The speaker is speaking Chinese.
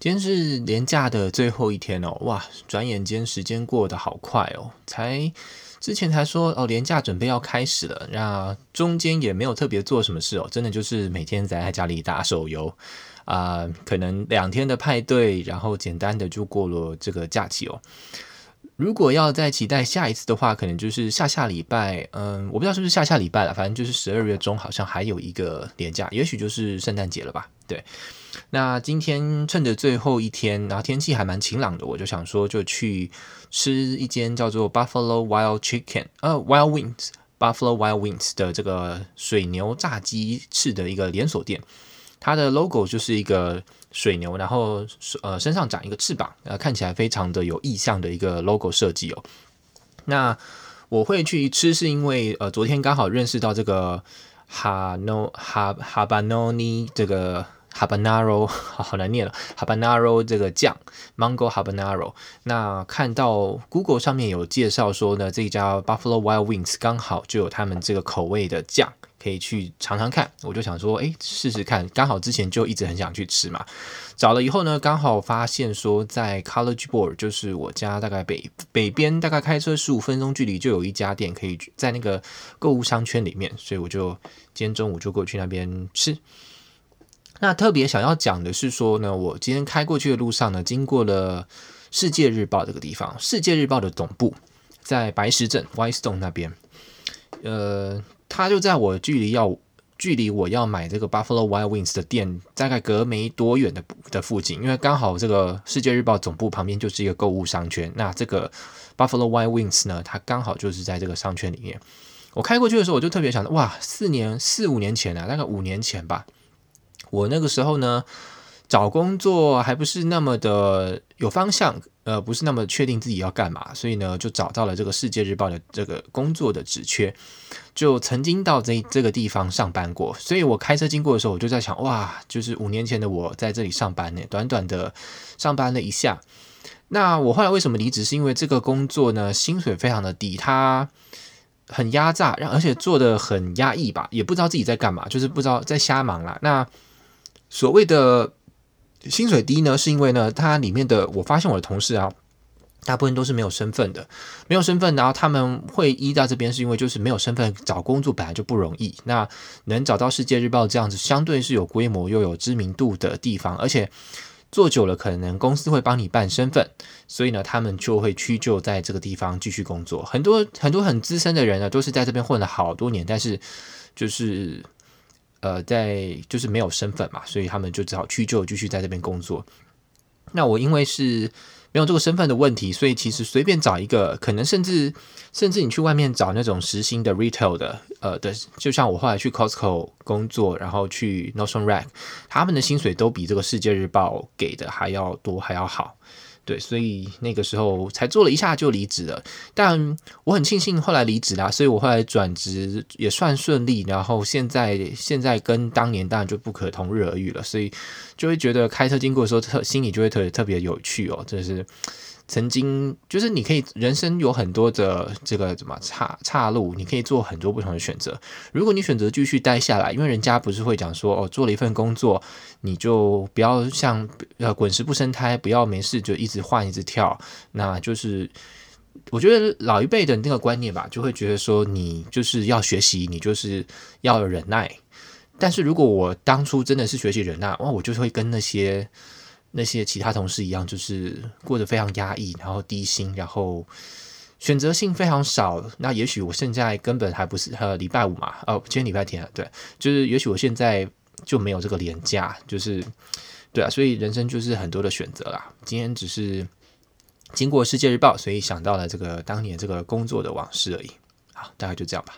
今天是年假的最后一天哦，哇，转眼间时间过得好快哦，才之前才说哦，年假准备要开始了，那中间也没有特别做什么事哦，真的就是每天宅在家里打手游啊、可能两天的派对，然后简单的就过了这个假期哦。如果要再期待下一次的话，可能就是下下礼拜，嗯，我不知道是不是下下礼拜了，反正就是十二月中好像还有一个连假，也许就是圣诞节了吧，对。那今天趁着最后一天，然后天气还蛮晴朗的，我就想说就去吃一间叫做 Buffalo Wild Chicken，呃，Wild Wings，Buffalo Wild Wings 的这个水牛炸鸡翅的一个连锁店。它的 logo 就是一个水牛，然后呃身上长一个翅膀，呃看起来非常的有意象的一个 logo 设计哦。那我会去吃，是因为呃昨天刚好认识到这个哈诺哈哈巴诺尼这个。Habanero 好，好难念了，Habanero 这个酱，Mango Habanero。那看到 Google 上面有介绍说呢，这家 Buffalo Wild Wings 刚好就有他们这个口味的酱，可以去尝尝看。我就想说，哎，试试看。刚好之前就一直很想去吃嘛，找了以后呢，刚好发现说在 College Board，就是我家大概北北边，大概开车十五分钟距离就有一家店，可以在那个购物商圈里面，所以我就今天中午就过去那边吃。那特别想要讲的是说呢，我今天开过去的路上呢，经过了《世界日报》这个地方，《世界日报》的总部在白石镇 Whitestone 那边，呃，它就在我距离要距离我要买这个 Buffalo Wild Wings 的店大概隔没多远的的附近，因为刚好这个《世界日报》总部旁边就是一个购物商圈，那这个 Buffalo Wild Wings 呢，它刚好就是在这个商圈里面。我开过去的时候，我就特别想到，哇，四年四五年前啊，大概五年前吧。我那个时候呢，找工作还不是那么的有方向，呃，不是那么确定自己要干嘛，所以呢，就找到了这个《世界日报》的这个工作的职缺，就曾经到这这个地方上班过。所以我开车经过的时候，我就在想，哇，就是五年前的我在这里上班呢，短短的上班了一下。那我后来为什么离职？是因为这个工作呢，薪水非常的低，它很压榨，让而且做得很压抑吧，也不知道自己在干嘛，就是不知道在瞎忙啦。那所谓的薪水低呢，是因为呢，它里面的我发现我的同事啊，大部分都是没有身份的，没有身份，然后他们会依到这边，是因为就是没有身份找工作本来就不容易，那能找到世界日报这样子相对是有规模又有知名度的地方，而且做久了可能公司会帮你办身份，所以呢，他们就会屈就在这个地方继续工作。很多很多很资深的人呢，都是在这边混了好多年，但是就是。呃，在就是没有身份嘛，所以他们就只好屈就继续在这边工作。那我因为是没有这个身份的问题，所以其实随便找一个，可能甚至甚至你去外面找那种时薪的 retail 的，呃的，就像我后来去 Costco 工作，然后去 Nordstrom Rack，他们的薪水都比这个世界日报给的还要多，还要好。对，所以那个时候才做了一下就离职了，但我很庆幸后来离职啦，所以我后来转职也算顺利，然后现在现在跟当年当然就不可同日而语了，所以就会觉得开车经过的时候特心里就会特别特别有趣哦，真是。曾经就是你可以人生有很多的这个怎么岔岔路，你可以做很多不同的选择。如果你选择继续待下来，因为人家不是会讲说哦，做了一份工作，你就不要像呃滚石不生苔，不要没事就一直换一直跳。那就是我觉得老一辈的那个观念吧，就会觉得说你就是要学习，你就是要忍耐。但是如果我当初真的是学习忍耐，哇，我就会跟那些。那些其他同事一样，就是过得非常压抑，然后低薪，然后选择性非常少。那也许我现在根本还不是呃礼拜五嘛，哦，今天礼拜天，对，就是也许我现在就没有这个连假，就是对啊，所以人生就是很多的选择啦。今天只是经过世界日报，所以想到了这个当年这个工作的往事而已。好，大概就这样吧。